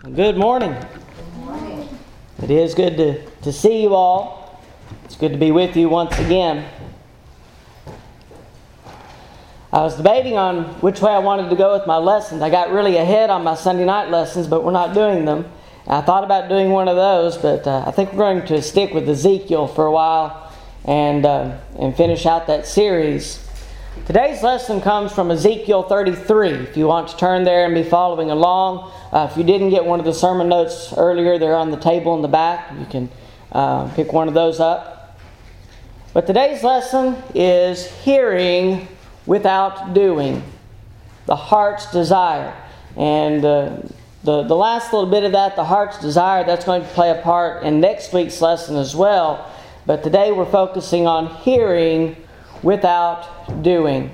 Good morning. It is good to, to see you all. It's good to be with you once again. I was debating on which way I wanted to go with my lessons. I got really ahead on my Sunday night lessons, but we're not doing them. I thought about doing one of those, but uh, I think we're going to stick with Ezekiel for a while and, uh, and finish out that series. Today's lesson comes from Ezekiel 33. If you want to turn there and be following along, uh, if you didn't get one of the sermon notes earlier, they're on the table in the back. You can uh, pick one of those up. But today's lesson is hearing without doing, the heart's desire. And uh, the, the last little bit of that, the heart's desire, that's going to play a part in next week's lesson as well. But today we're focusing on hearing without doing.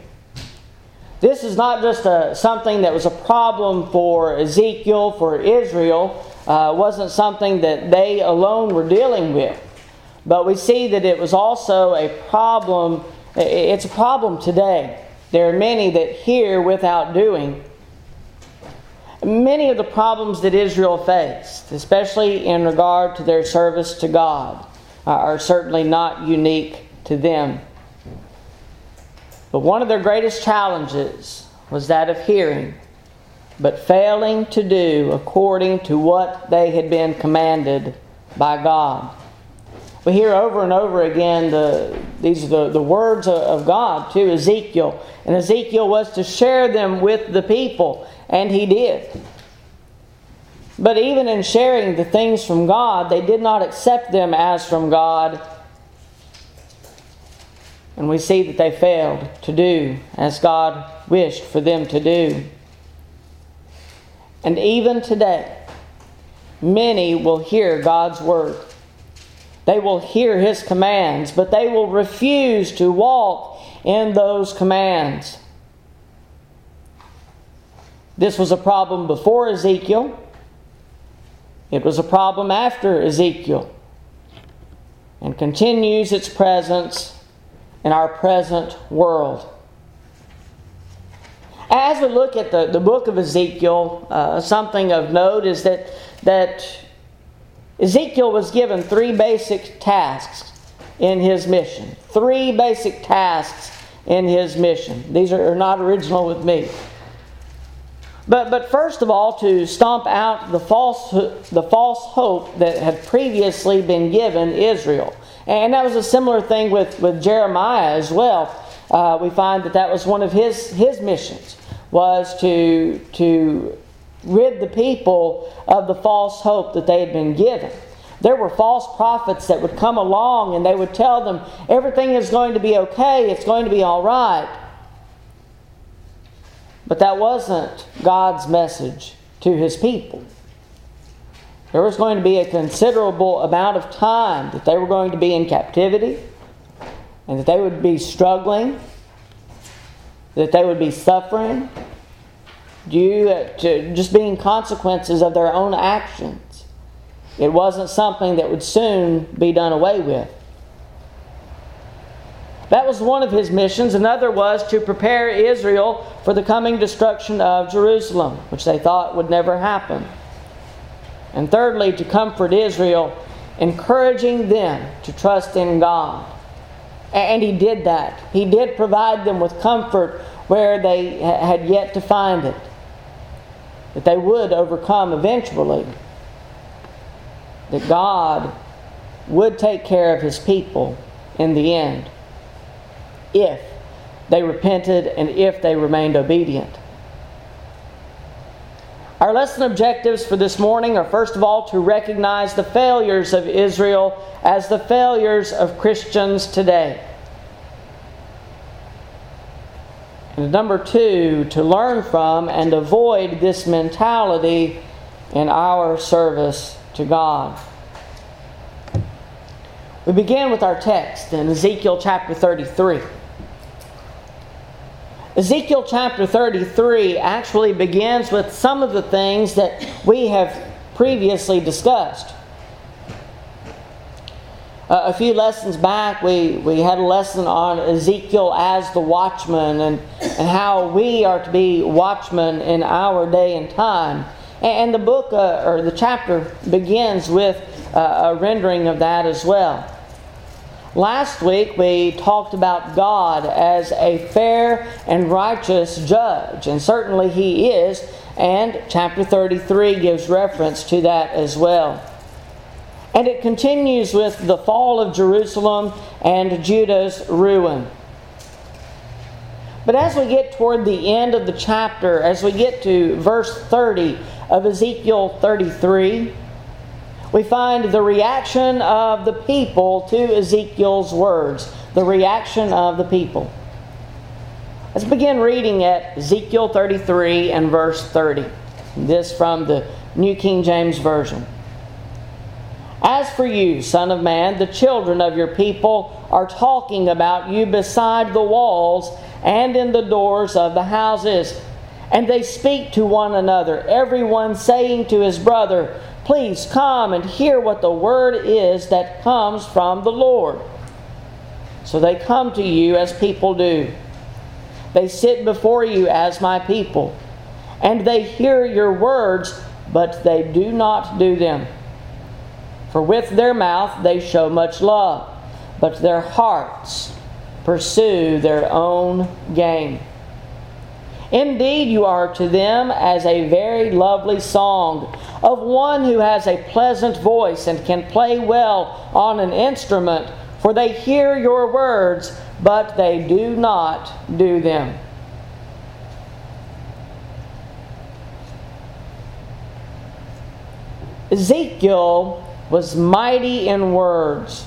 This is not just a, something that was a problem for Ezekiel, for Israel. Uh, wasn't something that they alone were dealing with. But we see that it was also a problem. It's a problem today. There are many that hear without doing. Many of the problems that Israel faced, especially in regard to their service to God, are certainly not unique to them. But one of their greatest challenges was that of hearing, but failing to do according to what they had been commanded by God. We hear over and over again the, these are the, the words of God to Ezekiel. And Ezekiel was to share them with the people, and he did. But even in sharing the things from God, they did not accept them as from God and we see that they failed to do as God wished for them to do. And even today, many will hear God's word. They will hear His commands, but they will refuse to walk in those commands. This was a problem before Ezekiel. It was a problem after Ezekiel. And continues its presence in our present world. As we look at the, the book of Ezekiel, uh, something of note is that, that Ezekiel was given three basic tasks in his mission. Three basic tasks in his mission. These are not original with me. But, but first of all, to stomp out the false, the false hope that had previously been given Israel. And that was a similar thing with, with Jeremiah as well. Uh, we find that that was one of his, his missions, was to, to rid the people of the false hope that they had been given. There were false prophets that would come along and they would tell them everything is going to be okay, it's going to be all right. But that wasn't God's message to his people there was going to be a considerable amount of time that they were going to be in captivity and that they would be struggling, that they would be suffering due to just being consequences of their own actions. It wasn't something that would soon be done away with. That was one of his missions. Another was to prepare Israel for the coming destruction of Jerusalem, which they thought would never happen. And thirdly, to comfort Israel, encouraging them to trust in God. And he did that. He did provide them with comfort where they had yet to find it. That they would overcome eventually. That God would take care of his people in the end if they repented and if they remained obedient. Our lesson objectives for this morning are first of all to recognize the failures of Israel as the failures of Christians today. And number two, to learn from and avoid this mentality in our service to God. We begin with our text in Ezekiel chapter 33. Ezekiel chapter 33 actually begins with some of the things that we have previously discussed. Uh, a few lessons back, we, we had a lesson on Ezekiel as the watchman and, and how we are to be watchmen in our day and time. And the book uh, or the chapter begins with uh, a rendering of that as well. Last week we talked about God as a fair and righteous judge, and certainly He is, and chapter 33 gives reference to that as well. And it continues with the fall of Jerusalem and Judah's ruin. But as we get toward the end of the chapter, as we get to verse 30 of Ezekiel 33, we find the reaction of the people to Ezekiel's words. The reaction of the people. Let's begin reading at Ezekiel 33 and verse 30. This from the New King James Version. As for you, Son of Man, the children of your people are talking about you beside the walls and in the doors of the houses. And they speak to one another, everyone saying to his brother, Please come and hear what the word is that comes from the Lord. So they come to you as people do. They sit before you as my people, and they hear your words, but they do not do them. For with their mouth they show much love, but their hearts pursue their own gain. Indeed, you are to them as a very lovely song of one who has a pleasant voice and can play well on an instrument, for they hear your words, but they do not do them. Ezekiel was mighty in words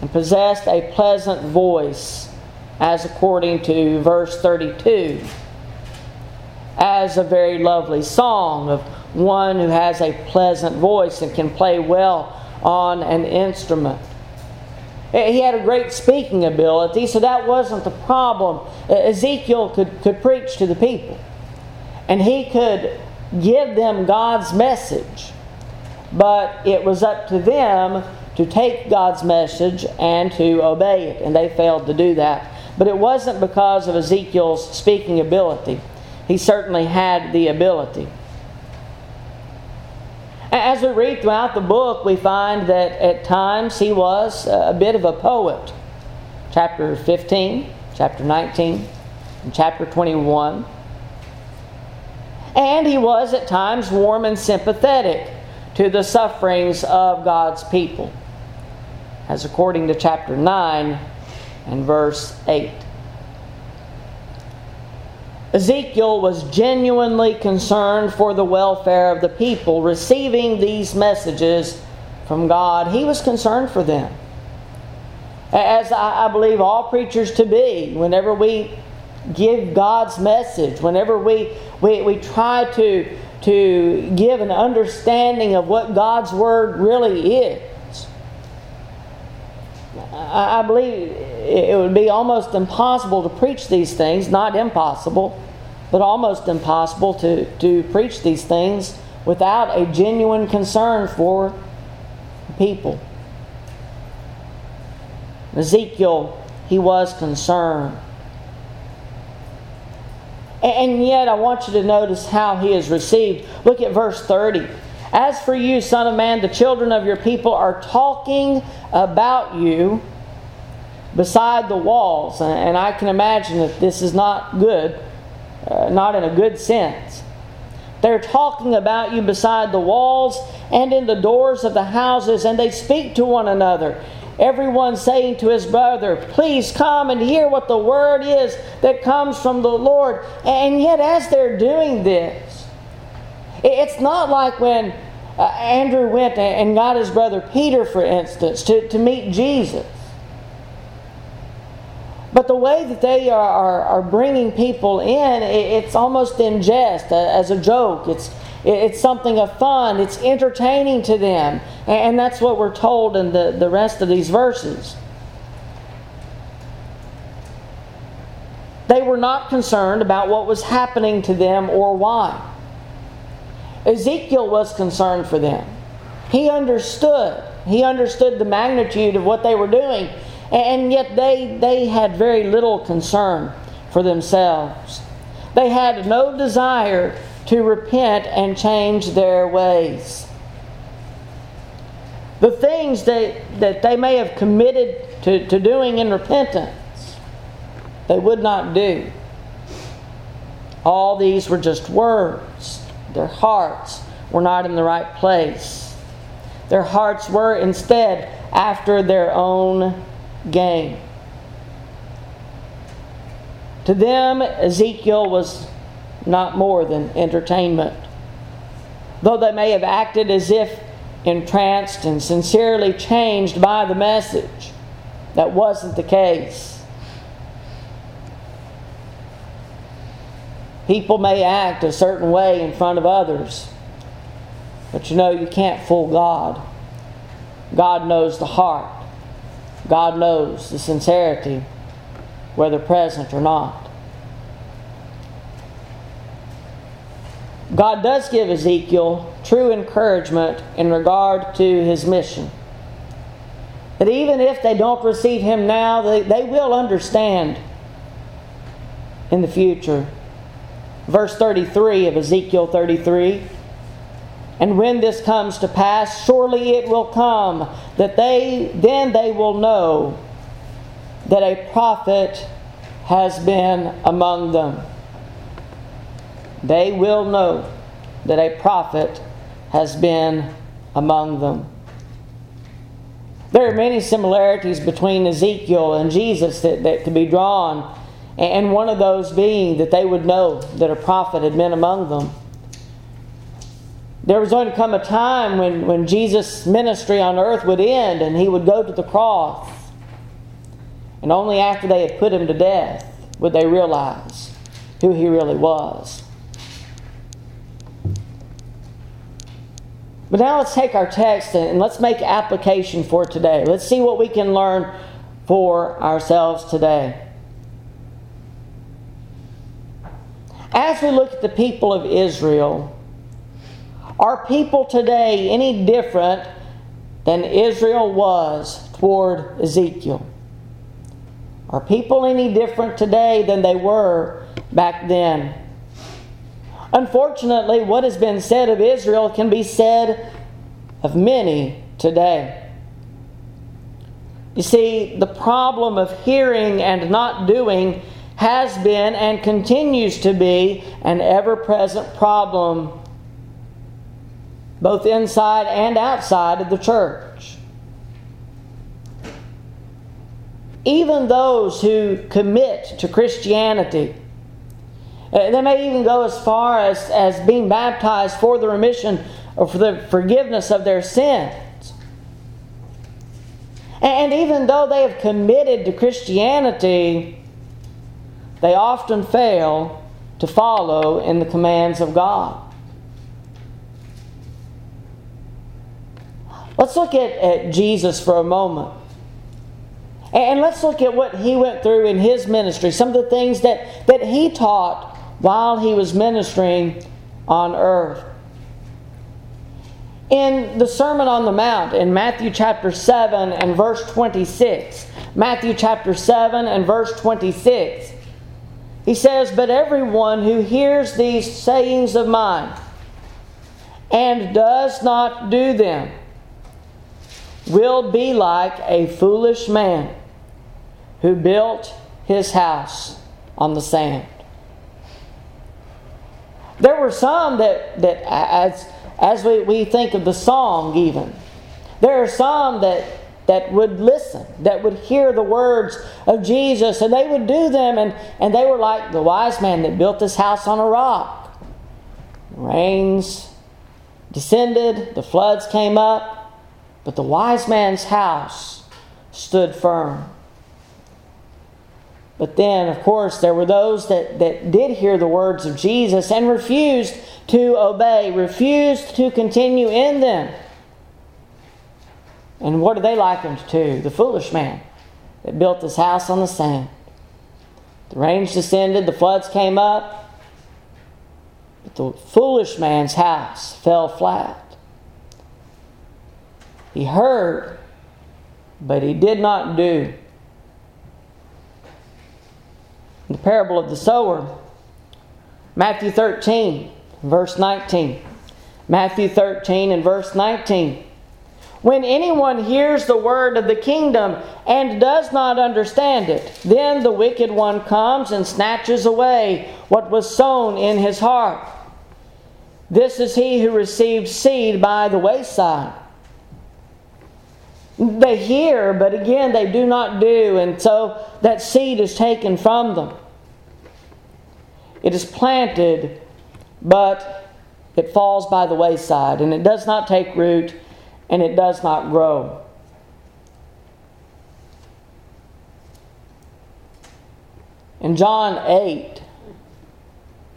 and possessed a pleasant voice as according to verse 32, as a very lovely song of one who has a pleasant voice and can play well on an instrument. He had a great speaking ability, so that wasn't the problem. Ezekiel could, could preach to the people, and he could give them God's message, but it was up to them to take God's message and to obey it, and they failed to do that. But it wasn't because of Ezekiel's speaking ability. He certainly had the ability. As we read throughout the book, we find that at times he was a bit of a poet. Chapter 15, chapter 19, and chapter 21. And he was at times warm and sympathetic to the sufferings of God's people, as according to chapter 9 and verse 8. Ezekiel was genuinely concerned for the welfare of the people receiving these messages from God. He was concerned for them. As I believe all preachers to be, whenever we give God's message, whenever we, we, we try to, to give an understanding of what God's Word really is, I, believe it would be almost impossible to preach these things, not impossible, but almost impossible to, to preach these things without a genuine concern for people. Ezekiel, he was concerned. And yet, I want you to notice how he is received. Look at verse 30. As for you, Son of Man, the children of your people are talking about you beside the walls. And I can imagine that this is not good, uh, not in a good sense. They're talking about you beside the walls and in the doors of the houses, and they speak to one another. Everyone saying to his brother, Please come and hear what the word is that comes from the Lord. And yet, as they're doing this, it's not like when uh, Andrew went and got his brother Peter, for instance, to, to meet Jesus. But the way that they are, are, are bringing people in, it's almost in jest, uh, as a joke. It's, it's something of fun, it's entertaining to them. And that's what we're told in the, the rest of these verses. They were not concerned about what was happening to them or why. Ezekiel was concerned for them. He understood. He understood the magnitude of what they were doing. And yet they, they had very little concern for themselves. They had no desire to repent and change their ways. The things that, that they may have committed to, to doing in repentance, they would not do. All these were just words. Their hearts were not in the right place. Their hearts were instead after their own gain. To them, Ezekiel was not more than entertainment. Though they may have acted as if entranced and sincerely changed by the message, that wasn't the case. People may act a certain way in front of others, but you know, you can't fool God. God knows the heart, God knows the sincerity, whether present or not. God does give Ezekiel true encouragement in regard to his mission. That even if they don't receive him now, they, they will understand in the future. Verse 33 of Ezekiel 33 And when this comes to pass, surely it will come that they then they will know that a prophet has been among them they will know that a prophet has been among them. There are many similarities between Ezekiel and Jesus that, that could be drawn, and one of those being that they would know that a prophet had been among them. There was going to come a time when, when Jesus' ministry on earth would end and he would go to the cross. And only after they had put him to death would they realize who he really was. But now let's take our text and let's make application for today. Let's see what we can learn for ourselves today. As we look at the people of Israel, are people today any different than Israel was toward Ezekiel? Are people any different today than they were back then? Unfortunately, what has been said of Israel can be said of many today. You see, the problem of hearing and not doing has been and continues to be an ever present problem, both inside and outside of the church. Even those who commit to Christianity uh, they may even go as far as, as being baptized for the remission or for the forgiveness of their sins. And even though they have committed to Christianity, they often fail to follow in the commands of God. Let's look at, at Jesus for a moment. And let's look at what he went through in his ministry, some of the things that, that he taught while he was ministering on earth. In the Sermon on the Mount, in Matthew chapter 7 and verse 26, Matthew chapter 7 and verse 26, he says, But everyone who hears these sayings of mine and does not do them will be like a foolish man who built his house on the sand. There were some that, that as, as we, we think of the song, even, there are some that, that would listen, that would hear the words of Jesus, and they would do them, and, and they were like the wise man that built this house on a rock. Rains descended, the floods came up, but the wise man's house stood firm. But then, of course, there were those that, that did hear the words of Jesus and refused to obey, refused to continue in them. And what are they likened to? The foolish man that built his house on the sand. The rains descended, the floods came up, but the foolish man's house fell flat. He heard, but he did not do. the parable of the sower, Matthew 13 verse 19. Matthew 13 and verse 19. When anyone hears the word of the kingdom and does not understand it, then the wicked one comes and snatches away what was sown in his heart. This is he who receives seed by the wayside. They hear, but again, they do not do, and so that seed is taken from them. It is planted, but it falls by the wayside, and it does not take root and it does not grow. In John 8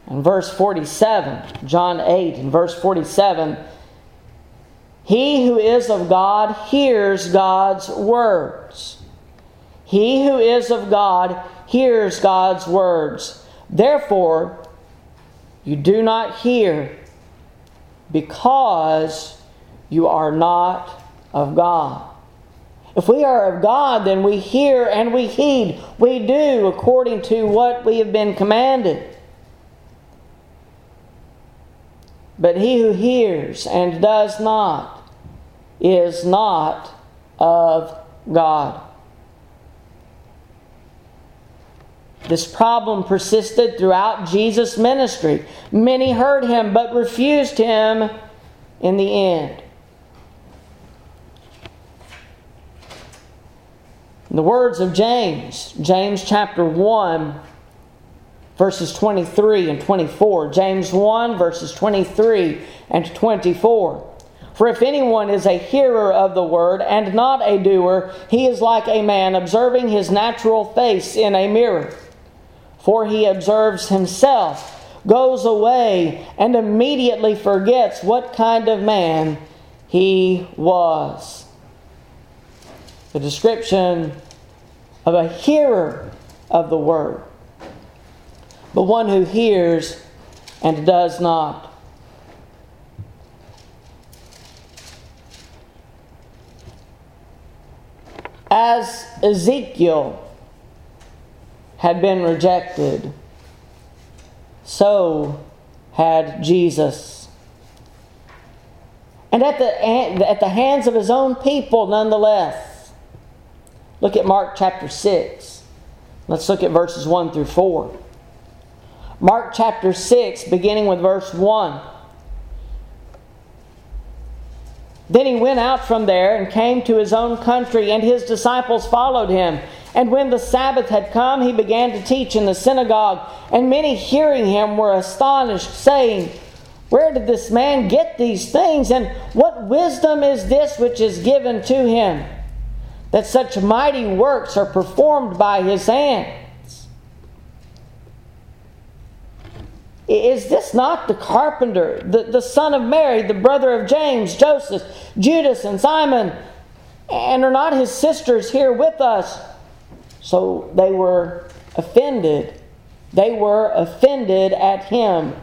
and verse 47, John 8 and verse 47, he who is of God hears God's words. He who is of God hears God's words. Therefore, you do not hear because you are not of God. If we are of God, then we hear and we heed. We do according to what we have been commanded. But he who hears and does not is not of God. This problem persisted throughout Jesus' ministry. Many heard him but refused him in the end. In the words of James, James chapter 1, verses 23 and 24. James 1, verses 23 and 24. For if anyone is a hearer of the word and not a doer, he is like a man observing his natural face in a mirror. For he observes himself, goes away, and immediately forgets what kind of man he was the description of a hearer of the word, but one who hears and does not. As Ezekiel had been rejected, so had Jesus. And at the, at the hands of his own people, nonetheless. Look at Mark chapter 6. Let's look at verses 1 through 4. Mark chapter 6, beginning with verse 1. Then he went out from there and came to his own country, and his disciples followed him. And when the Sabbath had come, he began to teach in the synagogue. And many hearing him were astonished, saying, Where did this man get these things? And what wisdom is this which is given to him? That such mighty works are performed by his hands. Is this not the carpenter, the, the son of Mary, the brother of James, Joseph, Judas, and Simon? And are not his sisters here with us? So they were offended. They were offended at him.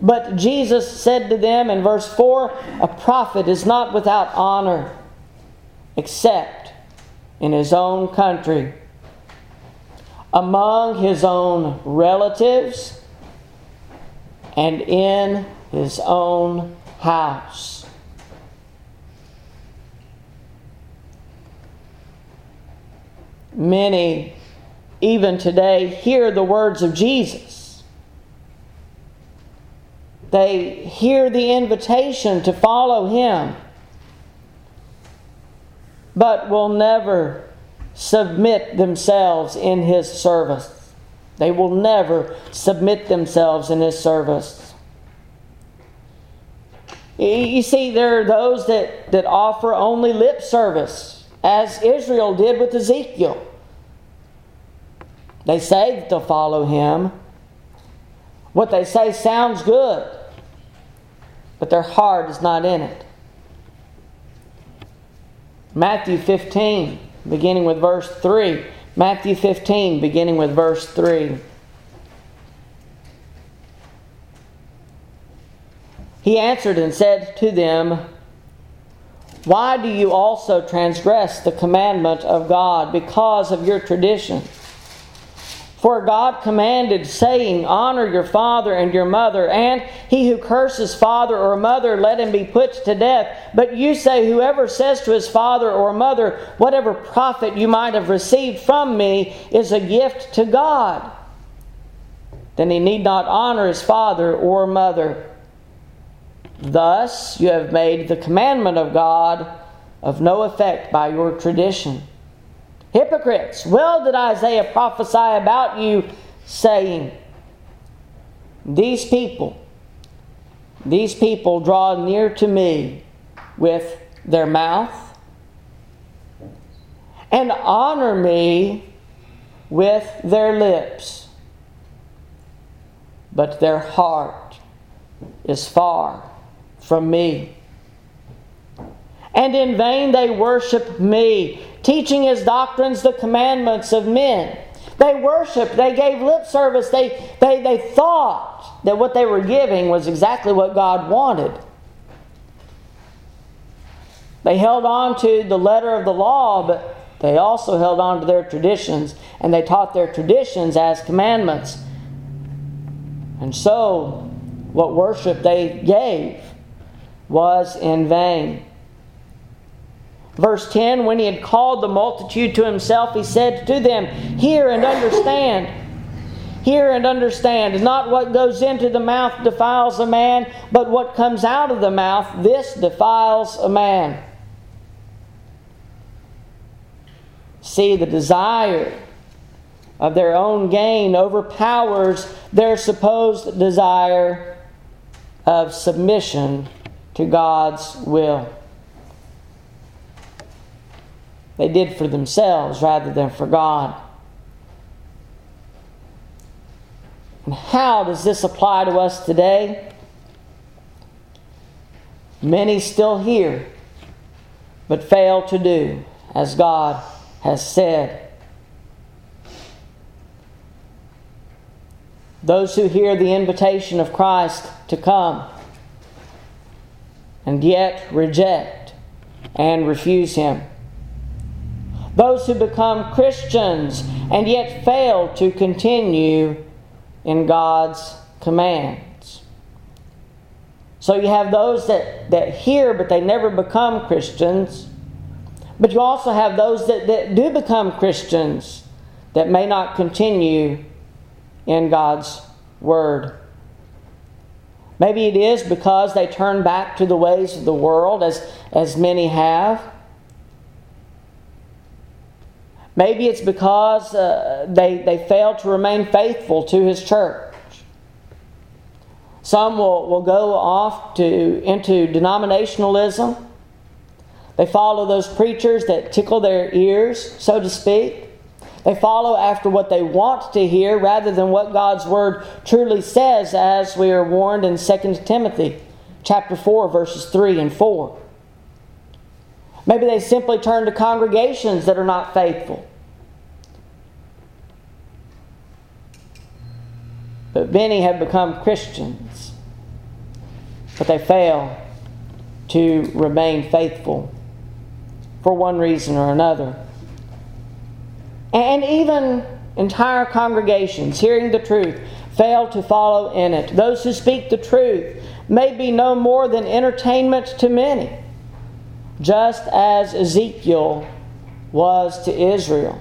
But Jesus said to them in verse 4 A prophet is not without honor, except in his own country, among his own relatives, and in his own house. Many, even today, hear the words of Jesus. They hear the invitation to follow him but will never submit themselves in His service. They will never submit themselves in His service. You see, there are those that, that offer only lip service, as Israel did with Ezekiel. They say that they'll follow him. What they say sounds good, but their heart is not in it. Matthew 15, beginning with verse 3. Matthew 15, beginning with verse 3. He answered and said to them, Why do you also transgress the commandment of God because of your tradition? For God commanded, saying, Honor your father and your mother, and he who curses father or mother, let him be put to death. But you say, Whoever says to his father or mother, Whatever profit you might have received from me is a gift to God, then he need not honor his father or mother. Thus you have made the commandment of God of no effect by your tradition. Hypocrites, well did Isaiah prophesy about you, saying, These people, these people draw near to me with their mouth and honor me with their lips, but their heart is far from me. And in vain they worship me teaching his doctrines the commandments of men. They worshiped, they gave lip service, they, they, they thought that what they were giving was exactly what God wanted. They held on to the letter of the law, but they also held on to their traditions, and they taught their traditions as commandments. And so, what worship they gave was in vain. Verse 10 When he had called the multitude to himself, he said to them, Hear and understand. Hear and understand. Not what goes into the mouth defiles a man, but what comes out of the mouth, this defiles a man. See, the desire of their own gain overpowers their supposed desire of submission to God's will. They did for themselves rather than for God. And how does this apply to us today? Many still hear, but fail to do as God has said. Those who hear the invitation of Christ to come and yet reject and refuse Him those who become Christians and yet fail to continue in God's commands. So you have those that, that hear but they never become Christians. But you also have those that, that do become Christians that may not continue in God's Word. Maybe it is because they turn back to the ways of the world, as, as many have. Maybe it's because uh, they, they fail to remain faithful to his church. Some will, will go off to, into denominationalism. They follow those preachers that tickle their ears, so to speak. They follow after what they want to hear rather than what God's word truly says, as we are warned in 2 Timothy chapter 4, verses 3 and 4. Maybe they simply turn to congregations that are not faithful. But many have become Christians, but they fail to remain faithful for one reason or another. And even entire congregations, hearing the truth, fail to follow in it. Those who speak the truth may be no more than entertainment to many just as Ezekiel was to Israel.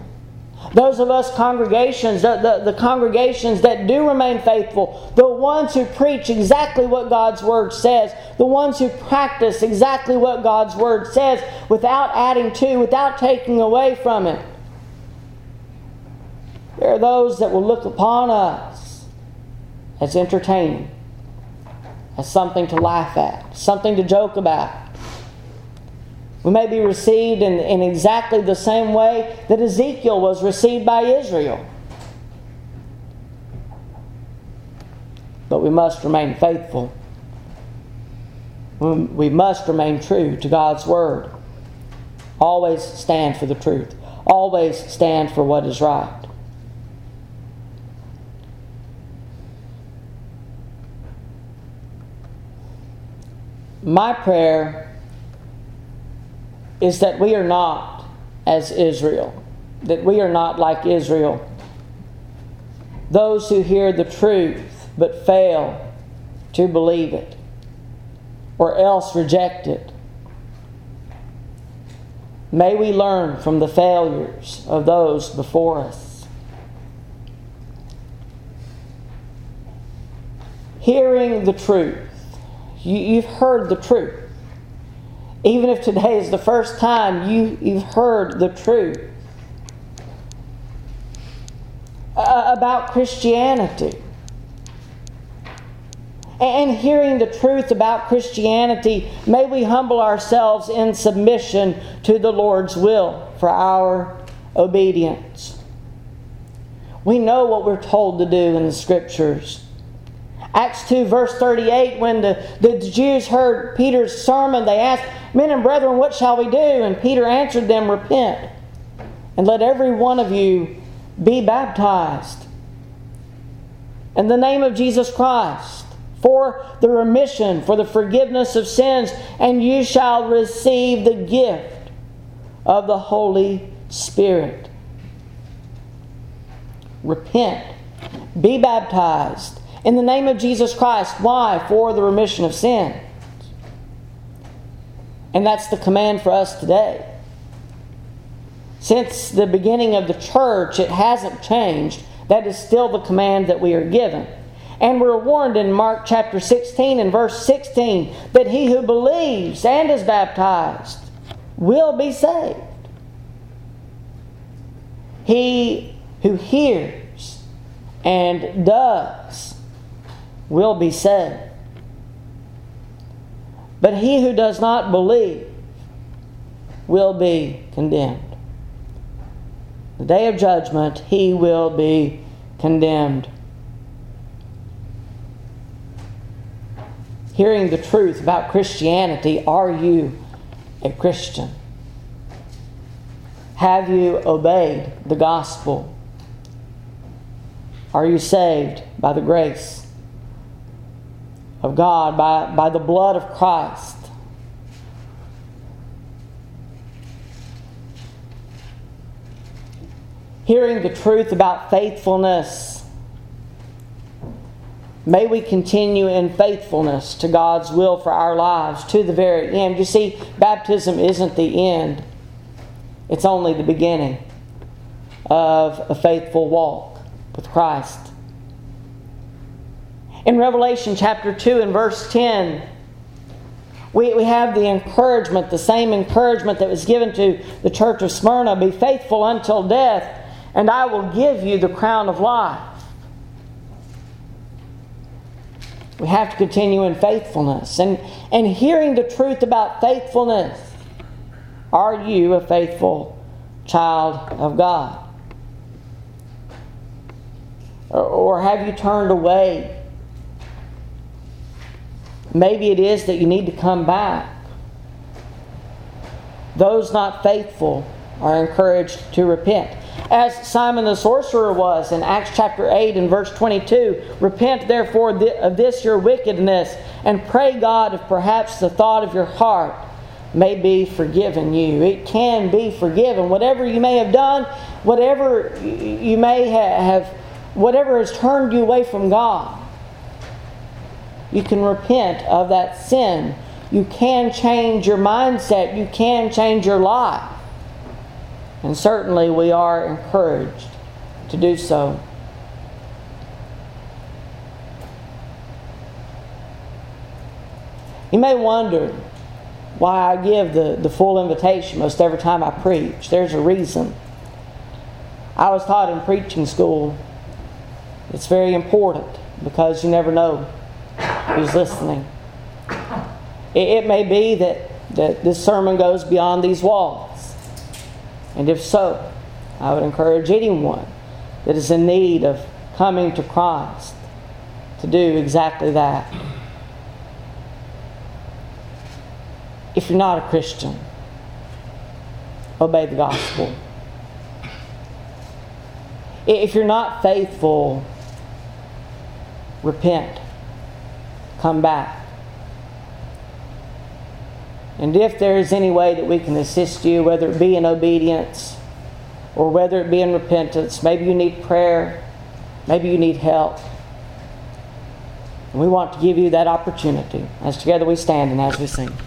Those of us congregations, the, the, the, congregations that do remain faithful, the ones who preach exactly what God's Word says, the ones who practice exactly what God's Word says without adding to, without taking away from it. There are those that will look upon us as entertaining, as something to laugh at, something to joke about. We may be received in, in exactly the same way that Ezekiel was received by Israel. But we must remain faithful. We must remain true to God's Word. Always stand for the truth. Always stand for what is right. My prayer is that we are not as Israel, that we are not like Israel. those who hear the truth but fail to believe it or else reject it. May we learn from the failures of those before us. Hearing the truth. You, have heard the truth. Even if today is the first time you, you've heard the truth uh, about Christianity. And hearing the truth about Christianity, may we humble ourselves in submission to the Lord's will for our obedience. We know what we're told to do in the Scriptures. Acts 2, verse 38, when the, the Jews heard Peter's sermon, they asked, Men and brethren, what shall we do? And Peter answered them, Repent, and let every one of you be baptized in the name of Jesus Christ for the remission, for the forgiveness of sins, and you shall receive the gift of the Holy Spirit. Repent, be baptized in the name of Jesus Christ. Why? For the remission of sin. And that's the command for us today. Since the beginning of the church, it hasn't changed. That is still the command that we are given. And we're warned in Mark chapter 16 and verse 16 that he who believes and is baptized will be saved. He who hears and does will be saved. But he who does not believe will be condemned. The day of judgment, he will be condemned. hearing the truth about Christianity, are you a Christian? Have you obeyed the gospel? Are you saved by the grace of God, by, by the blood of Christ? Hearing the truth about faithfulness May we continue in faithfulness to God's will for our lives to the very end. You see, baptism isn't the end, it's only the beginning of a faithful walk with Christ. In Revelation chapter 2 and verse 10, we, we have the encouragement, the same encouragement that was given to the church of Smyrna be faithful until death, and I will give you the crown of life. We have to continue in faithfulness and, and hearing the truth about faithfulness. Are you a faithful child of God? Or, or have you turned away? Maybe it is that you need to come back. Those not faithful are encouraged to repent as Simon the sorcerer was in Acts chapter 8 and verse 22. Repent therefore of this your wickedness, and pray God if perhaps the thought of your heart may be forgiven you. It can be forgiven. Whatever you may have done, whatever you may have, whatever has turned you away from God, you can repent of that sin. You can change your mindset. You can change your life. And certainly we are encouraged to do so. You may wonder why I give the, the full invitation most every time I preach. There's a reason. I was taught in preaching school it's very important because you never know who's listening. It, it may be that, that this sermon goes beyond these walls. And if so, I would encourage anyone that is in need of coming to Christ to do exactly that. If you're not a Christian, obey the gospel. If you're not faithful, repent. Come back. And if there is any way that we can assist you, whether it be in obedience or whether it be in repentance, maybe you need prayer, Maybe you need help. And we want to give you that opportunity as together we stand and as we sing.